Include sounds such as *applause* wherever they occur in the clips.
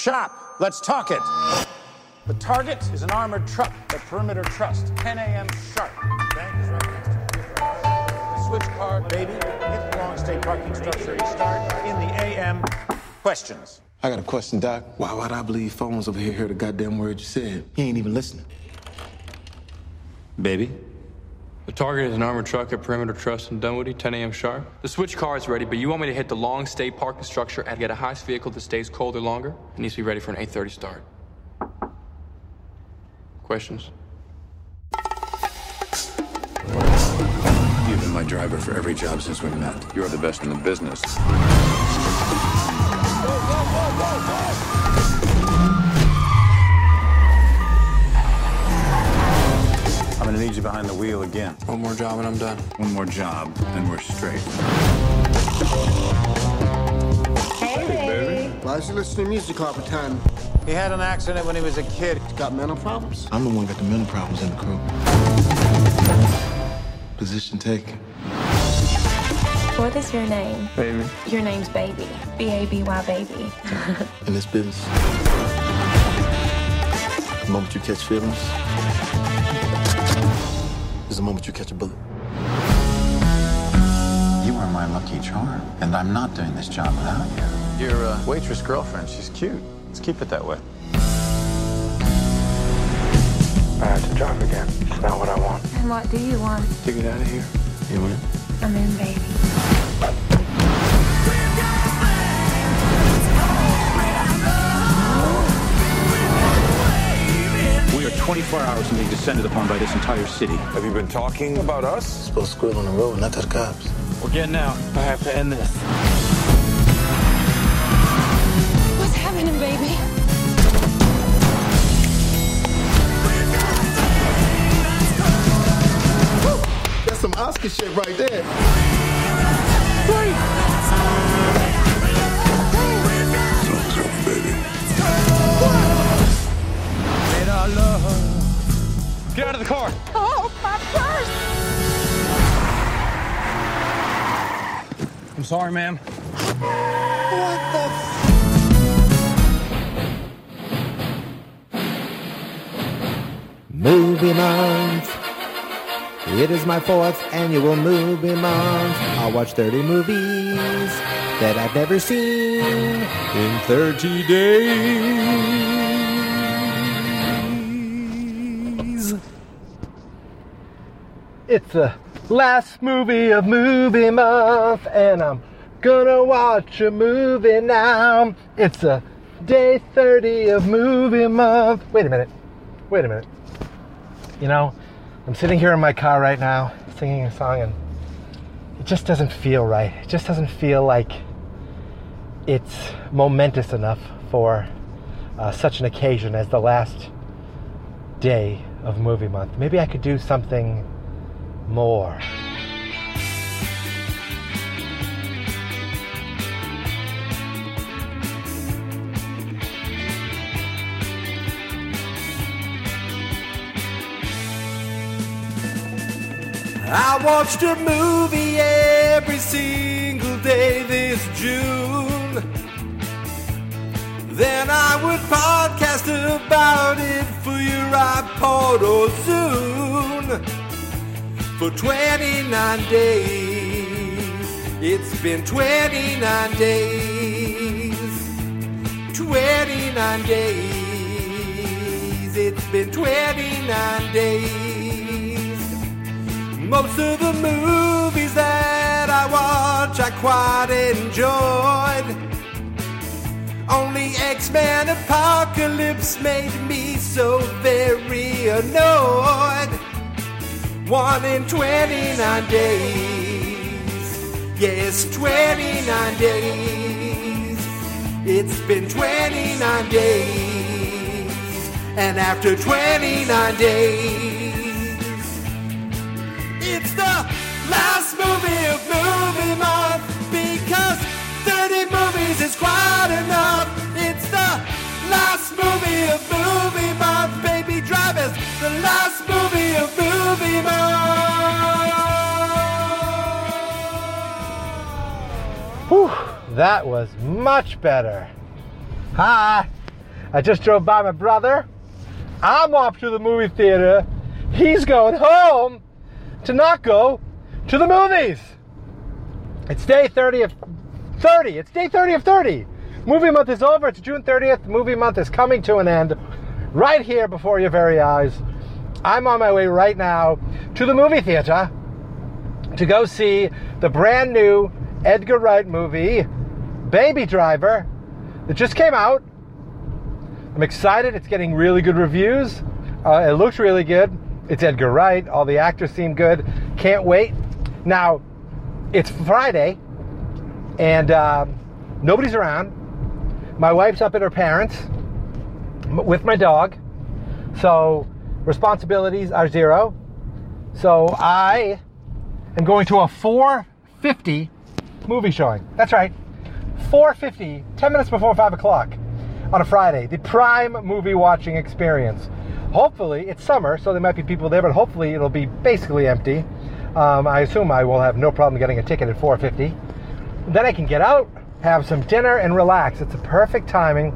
Shop. Let's talk it. The target is an armored truck at Perimeter Trust. 10 a.m. sharp. Bank is right next to. The switch card, baby. Hit the long state parking structure. Start in the a.m. Questions. I got a question, Doc. Why would I believe phones over here hear the goddamn word you said? He ain't even listening. Baby. The target is an armored truck at Perimeter Trust in Dunwoody, 10 a.m. sharp. The switch car is ready, but you want me to hit the long stay parking structure and get a heist vehicle that stays colder longer? It needs to be ready for an 8.30 start. Questions? You've been my driver for every job since we met. You're the best in the business. I'm gonna need you behind the wheel again. One more job and I'm done. One more job, and we're straight. Why is he listening to music all the time? He had an accident when he was a kid. He's got mental problems. I'm the one got the mental problems in the crew. Position taken. What is your name? Baby. Your name's Baby. B A B Y Baby. *laughs* In this business, the moment you catch feelings is the moment you catch a bullet. You are my lucky charm, and I'm not doing this job without you. Your uh, waitress girlfriend, she's cute. Let's keep it that way. I have to drive again. It's not what I want. And what do you want? To get out of here. You win. I'm in, baby. Are 24 hours from being descended upon by this entire city. Have you been talking about us? Supposed to squeal on the road, not to the cops. We're getting out. I have to end this. What's happening, baby? That's some Oscar shit right there. Something's Get out of the car. Oh, my purse! I'm sorry, ma'am. Movie month. It is my fourth annual movie month. I'll watch 30 movies that I've never seen in 30 days. It's the last movie of movie month, and I'm gonna watch a movie now. It's a day 30 of movie month. Wait a minute. Wait a minute. You know, I'm sitting here in my car right now singing a song and it just doesn't feel right. It just doesn't feel like it's momentous enough for uh, such an occasion as the last day of movie month. Maybe I could do something more. I watched a movie every single day this June. Then I would podcast about it for your iPod or Zune. For 29 days, it's been 29 days. 29 days, it's been 29 days. Most of the movies that I watch I quite enjoyed. Only X-Men Apocalypse made me so very annoyed. One in 29 days. Yes, 29 days. It's been 29 days. And after 29 days, it's the last movie of movie month because 30 movies is quite enough. It's the last movie of movie month, baby The last movie of movie month. Whew, that was much better. Hi, I just drove by my brother. I'm off to the movie theater. He's going home to not go to the movies. It's day 30 of 30. It's day 30 of 30. Movie month is over. It's June 30th. Movie month is coming to an end right here before your very eyes. I'm on my way right now to the movie theater to go see the brand new Edgar Wright movie, Baby Driver, that just came out. I'm excited. It's getting really good reviews. Uh, it looks really good. It's Edgar Wright. All the actors seem good. Can't wait. Now, it's Friday, and um, nobody's around. My wife's up at her parents' with my dog, so responsibilities are zero. So I am going to a 4:50 movie showing. That's right, 4:50, 10 minutes before five o'clock on a Friday. The prime movie watching experience. Hopefully, it's summer, so there might be people there, but hopefully it'll be basically empty. Um, I assume I will have no problem getting a ticket at 4:50. Then I can get out, have some dinner, and relax. It's a perfect timing.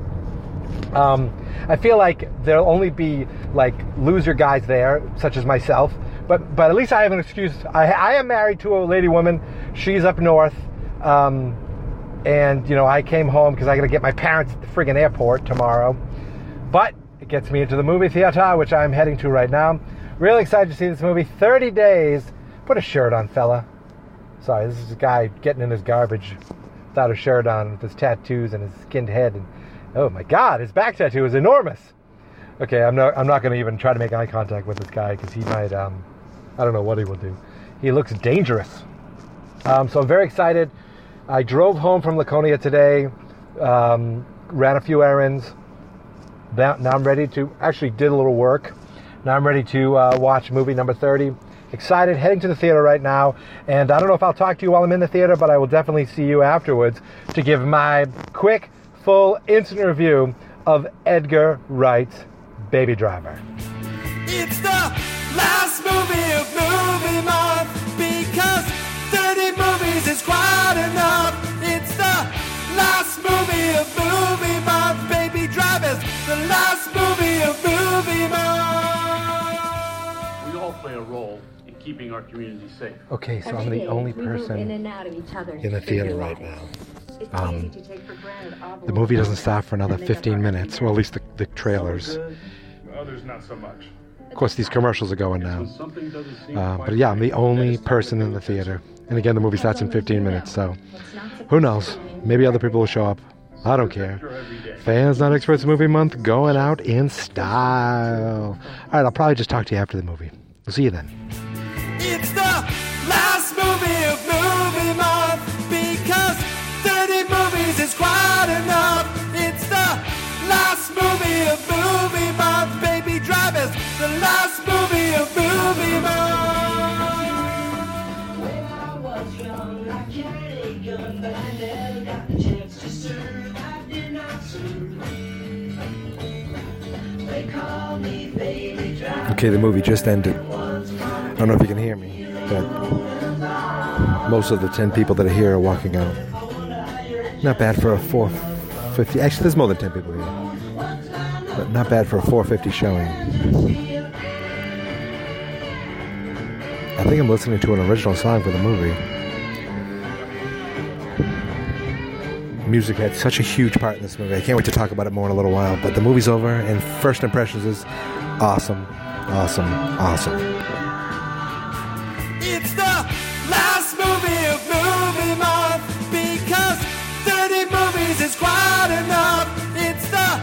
Um, I feel like there'll only be like loser guys there, such as myself. But but at least I have an excuse. I, I am married to a lady woman. She's up north, um, and you know I came home because I got to get my parents at the friggin' airport tomorrow. But it gets me into the movie theater, which I'm heading to right now. Really excited to see this movie. 30 days. Put a shirt on, fella. Sorry, this is a guy getting in his garbage without a shirt on with his tattoos and his skinned head. And oh my God, his back tattoo is enormous. Okay, I'm not. I'm not going to even try to make eye contact with this guy because he might. Um, I don't know what he will do. He looks dangerous. Um, so I'm very excited. I drove home from Laconia today. Um, ran a few errands. Now, now I'm ready to actually did a little work. Now I'm ready to uh, watch movie number 30. Excited, heading to the theater right now. And I don't know if I'll talk to you while I'm in the theater, but I will definitely see you afterwards to give my quick, full, instant review of Edgar Wright's Baby Driver. It's the last movie of movie month because 30 movies is quite enough. It's the last movie of movie month. Baby Drivers, the last movie of movie month. We all play a role in keeping our community safe. Okay, so I'm the only person in the theater right now. Um, the movie doesn't stop for another 15 minutes, or at least the, the trailers. Others not so much. Of course, these commercials are going now. Uh, but yeah, I'm the only person in the theater. And again, the movie starts in 15 minutes, so who knows? Maybe other people will show up. I don't care. Fans Not Experts Movie Month going out in style. All right, I'll probably just talk to you after the movie. We'll see you then. Okay, the movie just ended. I don't know if you can hear me, but most of the 10 people that are here are walking out. Not bad for a 450. Actually, there's more than 10 people here. But not bad for a 450 showing. I think I'm listening to an original song for the movie. Music had such a huge part in this movie. I can't wait to talk about it more in a little while. But the movie's over, and first impressions is awesome, awesome, awesome. It's the last movie of movie month because 30 movies is quite enough. It's the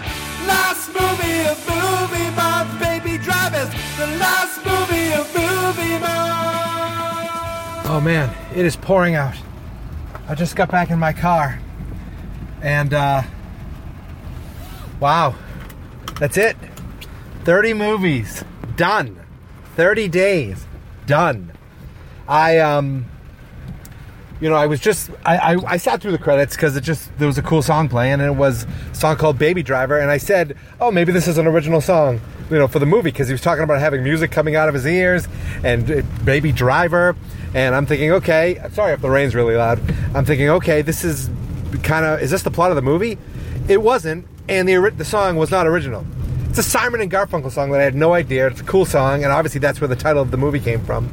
last movie of movie month. Baby Drivers, the last movie of movie month. Oh man, it is pouring out. I just got back in my car. And uh wow. That's it. 30 movies done. 30 days done. I um you know, I was just I, I, I sat through the credits because it just there was a cool song playing and it was a song called Baby Driver and I said, oh maybe this is an original song, you know, for the movie because he was talking about having music coming out of his ears and Baby Driver and I'm thinking, okay, sorry if the rain's really loud. I'm thinking, okay, this is kind of is this the plot of the movie? It wasn't, and the the song was not original. It's a Simon and Garfunkel song that I had no idea. It's a cool song, and obviously that's where the title of the movie came from.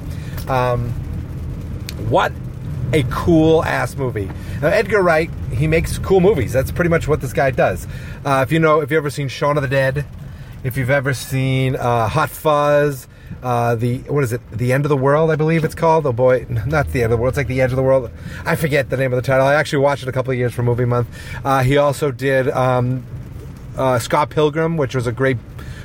Um, what a cool ass movie! Now Edgar Wright, he makes cool movies. That's pretty much what this guy does. Uh, if you know, if you've ever seen Shaun of the Dead, if you've ever seen uh, Hot Fuzz, uh, the what is it? The End of the World, I believe it's called. Oh boy, *laughs* not the End of the World. It's like the Edge of the World. I forget the name of the title. I actually watched it a couple of years for Movie Month. Uh, he also did um, uh, Scott Pilgrim, which was a great,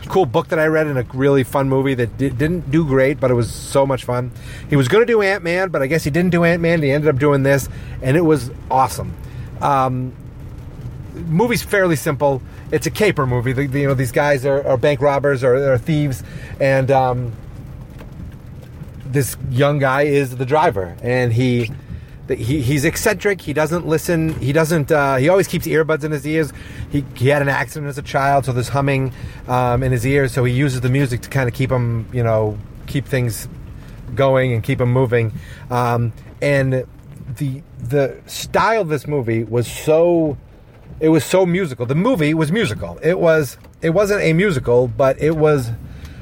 cool book that I read and a really fun movie that di- didn't do great, but it was so much fun. He was going to do Ant Man, but I guess he didn't do Ant Man. He ended up doing this, and it was awesome. Um, movie's fairly simple. It's a caper movie. The, the- you know, these guys are, are bank robbers or, or thieves, and um, this young guy is the driver, and he. He, he's eccentric. He doesn't listen. He doesn't. Uh, he always keeps earbuds in his ears. He, he had an accident as a child, so there's humming um, in his ears. So he uses the music to kind of keep him, you know, keep things going and keep him moving. Um, and the the style of this movie was so it was so musical. The movie was musical. It was it wasn't a musical, but it was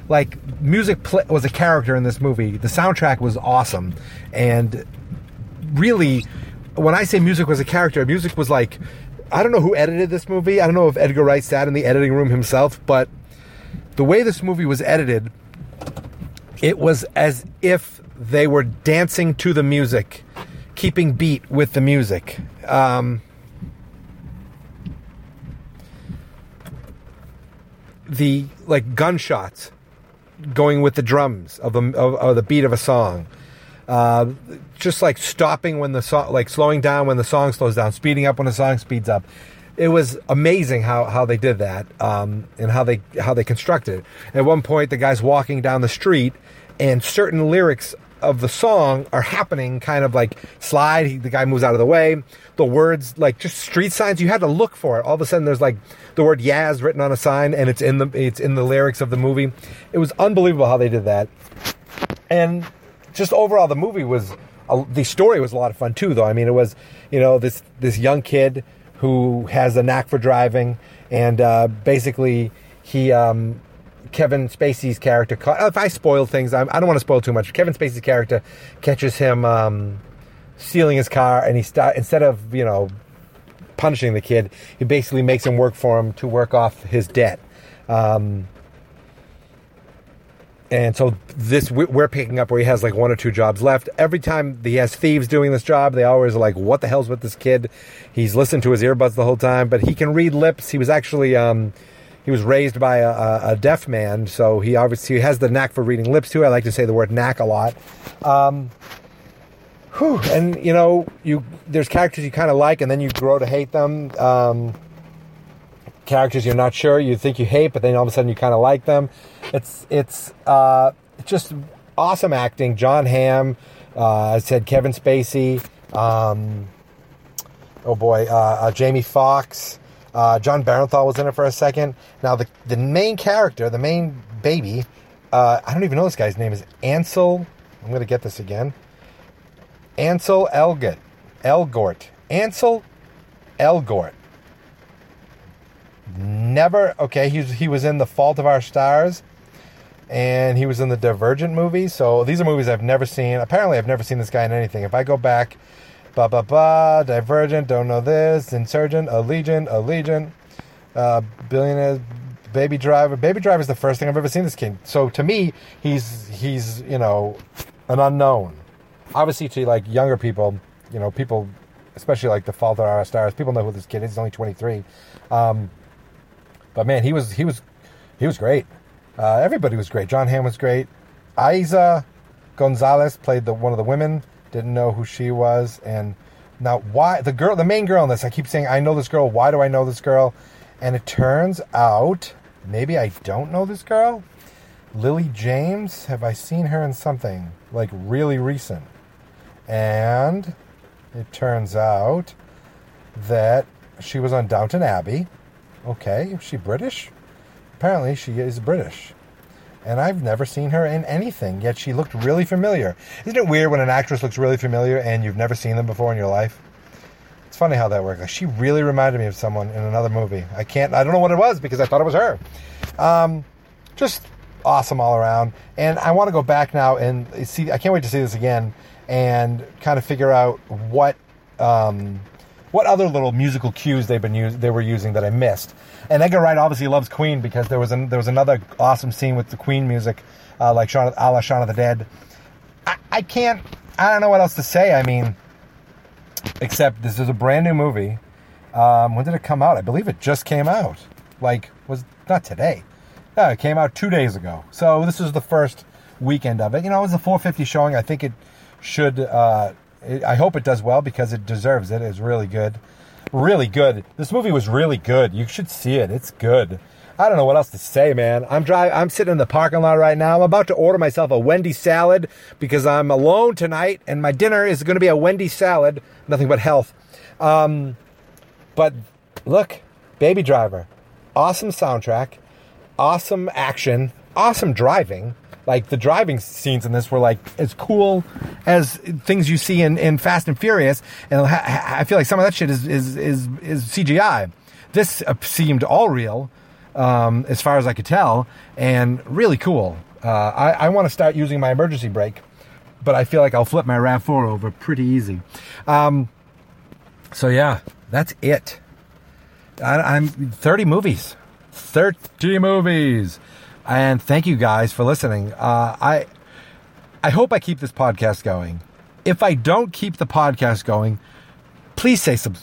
like music was a character in this movie. The soundtrack was awesome, and really, when I say music was a character, music was like I don't know who edited this movie. I don't know if Edgar Wright sat in the editing room himself, but the way this movie was edited, it was as if they were dancing to the music, keeping beat with the music. Um, the like gunshots going with the drums of, a, of, of the beat of a song. Uh, just like stopping when the song, like slowing down when the song slows down, speeding up when the song speeds up. It was amazing how, how they did that um, and how they how they constructed. it. At one point, the guy's walking down the street, and certain lyrics of the song are happening, kind of like slide. He, the guy moves out of the way. The words, like just street signs, you had to look for it. All of a sudden, there's like the word "Yaz" written on a sign, and it's in the it's in the lyrics of the movie. It was unbelievable how they did that, and just overall, the movie was uh, the story was a lot of fun too. Though I mean, it was you know this this young kid who has a knack for driving, and uh, basically he. Um, Kevin Spacey's character. If I spoil things, I'm, I don't want to spoil too much. Kevin Spacey's character catches him um, stealing his car, and he st- instead of you know punishing the kid, he basically makes him work for him to work off his debt. Um, and so this we- we're picking up where he has like one or two jobs left. Every time he has thieves doing this job, they always are like, "What the hell's with this kid?" He's listened to his earbuds the whole time, but he can read lips. He was actually um, he was raised by a, a, a deaf man, so he obviously has the knack for reading lips too. I like to say the word knack a lot. Um, whew, and you know, you there's characters you kind of like, and then you grow to hate them. Um, characters you're not sure you think you hate, but then all of a sudden you kind of like them. It's it's uh, just awesome acting. Jon Hamm, uh, I said Kevin Spacey. Um, oh boy, uh, uh, Jamie Foxx. Uh, Jon Bernthal was in it for a second. Now the the main character, the main baby, uh, I don't even know this guy's name is Ansel. I'm to get this again. Ansel Elgort. Elgort. Ansel Elgort. Never. Okay, he was, he was in The Fault of Our Stars, and he was in the Divergent movie. So these are movies I've never seen. Apparently, I've never seen this guy in anything. If I go back, ba ba ba, Divergent, don't know this, Insurgent, Allegiant, Allegiant, uh, Billionaire, Baby Driver. Baby Driver is the first thing I've ever seen this kid. So to me, he's he's you know an unknown. Obviously, to like younger people, you know, people, especially like The Fault of Our Stars, people know who this kid is. He's only 23. Um, but man, he was he was he was great. Uh, everybody was great. Jon Hamm was great. Eiza Gonzalez played the one of the women. Didn't know who she was, and now why the girl, the main girl in this. I keep saying I know this girl. Why do I know this girl? And it turns out maybe I don't know this girl. Lily James. Have I seen her in something like really recent? And it turns out that she was on Downton Abbey. Okay, is she British? Apparently, she is British. And I've never seen her in anything, yet she looked really familiar. Isn't it weird when an actress looks really familiar and you've never seen them before in your life? It's funny how that worked. Like, she really reminded me of someone in another movie. I can't. I don't know what it was because I thought it was her. Um, just awesome all around. And I want to go back now and see. I can't wait to see this again and kind of figure out what um, what other little musical cues they've been used they were using that I missed. And Edgar Wright obviously loves Queen because there was an, there was another awesome scene with the Queen music, uh, like Shaun, a la Shaun of the Dead. I, I can't. I don't know what else to say. I mean, except this is a brand new movie. Um, when did it come out? I believe it just came out. Like was not today. No, it came out two days ago. So this is the first weekend of it. You know, it was a 450 showing. I think it should. Uh, it, I hope it does well because it deserves it. It's really good, really good. This movie was really good. You should see it. It's good. I don't know what else to say, man. I'm driving. I'm sitting in the parking lot right now. I'm about to order myself a Wendy salad because I'm alone tonight, and my dinner is going to be a Wendy salad. Nothing but health. Um, but look, Baby Driver, awesome soundtrack, awesome action, awesome driving. Like the driving scenes in this were like as cool as things you see in, in Fast and Furious, and I feel like some of that shit is is is, is CGI. This uh, seemed all real, um, as far as I could tell, and really cool. Uh, I, I want to start using my emergency brake, but I feel like I'll flip my Rav4 over pretty easy. Um, so yeah, that's it. I, I'm 30 movies, 30 movies, and thank you guys for listening. Uh, I I hope I keep this podcast going. If I don't keep the podcast going, please stay, sub-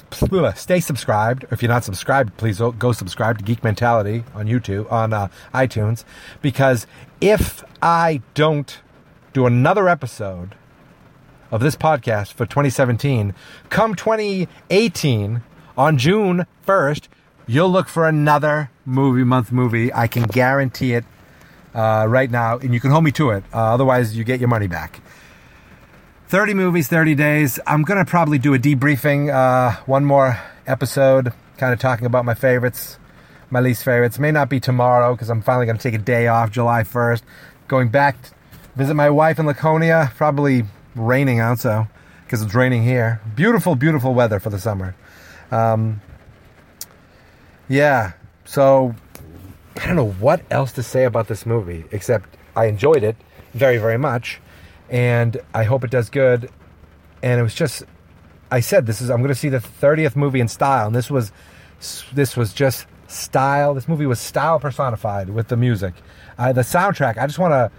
stay subscribed. If you're not subscribed, please go subscribe to Geek Mentality on YouTube, on uh, iTunes, because if I don't do another episode of this podcast for 2017, come 2018 on June 1st, you'll look for another movie month movie. I can guarantee it uh, right now, and you can hold me to it. Uh, otherwise, you get your money back. 30 movies, 30 days. I'm going to probably do a debriefing, uh, one more episode, kind of talking about my favorites, my least favorites. May not be tomorrow because I'm finally going to take a day off July 1st. Going back to visit my wife in Laconia, probably raining out, so because it's raining here. Beautiful, beautiful weather for the summer. Um, yeah, so I don't know what else to say about this movie except I enjoyed it very, very much and I hope it does good. And it was just, I said this is I'm going to see the 30th movie in style, and this was this was just style. This movie was style personified with the music, uh, the soundtrack. I just want to.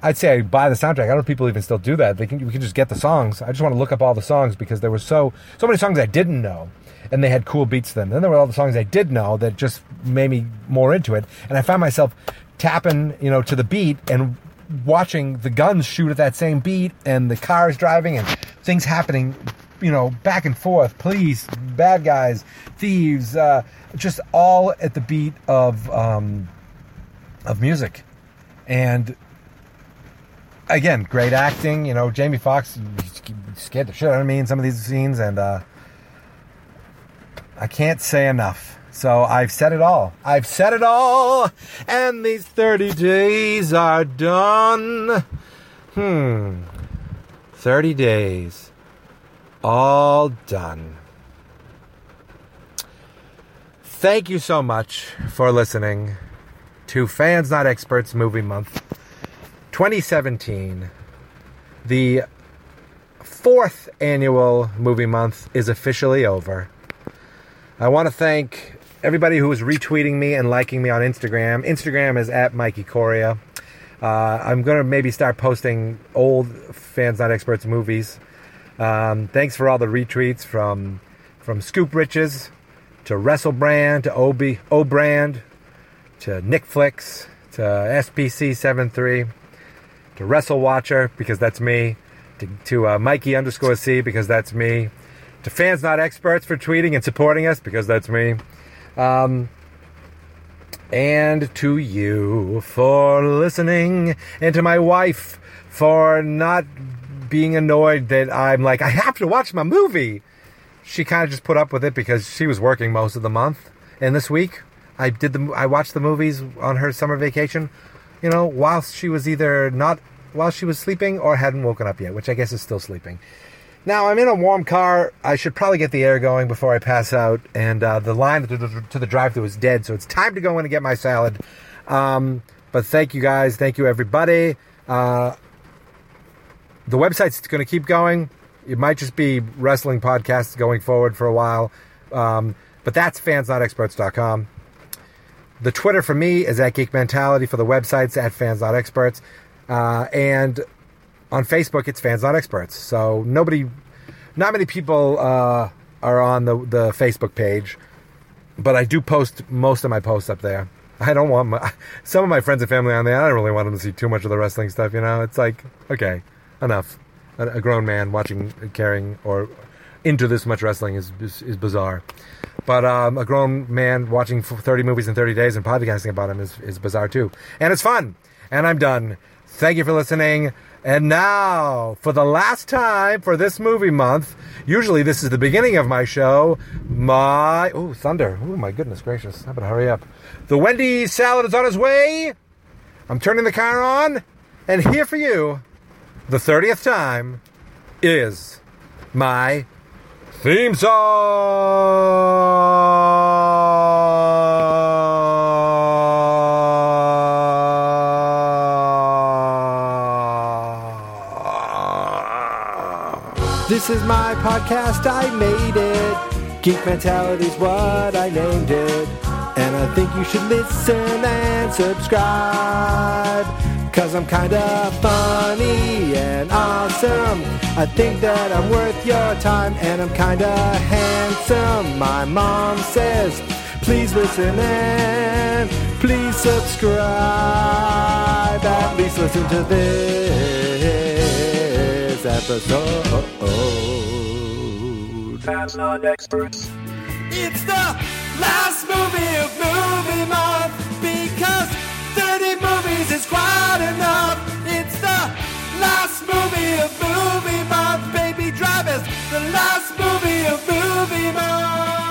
I'd say I buy the soundtrack. I don't know if people even still do that. They can we can just get the songs. I just want to look up all the songs because there were so so many songs I didn't know, and they had cool beats to them. Then there were all the songs I did know that just made me more into it, and I found myself tapping, you know, to the beat and watching the guns shoot at that same beat and the cars driving and things happening, you know, back and forth, police, bad guys, thieves, uh, just all at the beat of um, of music, and again, great acting. You know, Jamie Foxx scared the shit out of me in some of these scenes, and uh, I can't say enough. So I've said it all. I've said it all, and these 30 days are done. Hmm. 30 days. All done. Thank you so much for listening to Fans Not Experts Movie Month 2017. The fourth annual movie month is officially over. I want to thank everybody who is retweeting me and liking me on Instagram. Instagram is at Mikey Coria. Uh, I'm gonna maybe start posting old fans not experts movies. Um, thanks for all the retweets from from Scoop Riches to WrestleBrand to Obi O Brand to Nick Flicks to SPC 73 to Wrestle Watcher because that's me to, to uh, Mikey underscore C because that's me to fans not experts for tweeting and supporting us because that's me. Um, and to you for listening, and to my wife for not being annoyed that I'm like, I have to watch my movie. She kind of just put up with it because she was working most of the month. And this week, I did the I watched the movies on her summer vacation, you know, whilst she was either not while she was sleeping or hadn't woken up yet, which I guess is still sleeping. Now I'm in a warm car. I should probably get the air going before I pass out. And uh, the line to the, to the drive-through is dead, so it's time to go in and get my salad. Um, but thank you guys. Thank you everybody. Uh, the website's going to keep going. It might just be wrestling podcasts going forward for a while. Um, but that's fansnotexperts.com. The Twitter for me is at Geek Mentality. For the websites at Fans Not Experts. Uh, and on Facebook, it's Fans Not Experts. So nobody, not many people uh, are on the, the Facebook page. But I do post most of my posts up there. I don't want my, *laughs* some of my friends and family on there. I don't really want them to see too much of the wrestling stuff. You know, it's like okay, enough. A, a grown man watching, caring, or into this much wrestling is is, is bizarre. But um, a grown man watching 30 movies in 30 days and podcasting about them is, is bizarre too. And it's fun. And I'm done. Thank you for listening. And now, for the last time for this movie month, usually this is the beginning of my show, my. Oh, thunder. Oh, my goodness gracious. I better hurry up. The Wendy's salad is on his way. I'm turning the car on. And here for you, the 30th time, is my theme song. This is my podcast, I made it. Geek Mentality's what I named it. And I think you should listen and subscribe. Cause I'm kinda funny and awesome. I think that I'm worth your time and I'm kinda handsome. My mom says, please listen and please subscribe. At least listen to this episode. Fab not experts. It's the last movie of movie month because 30 movies is quite enough. It's the last movie of movie month. Baby drivers. the last movie of movie month.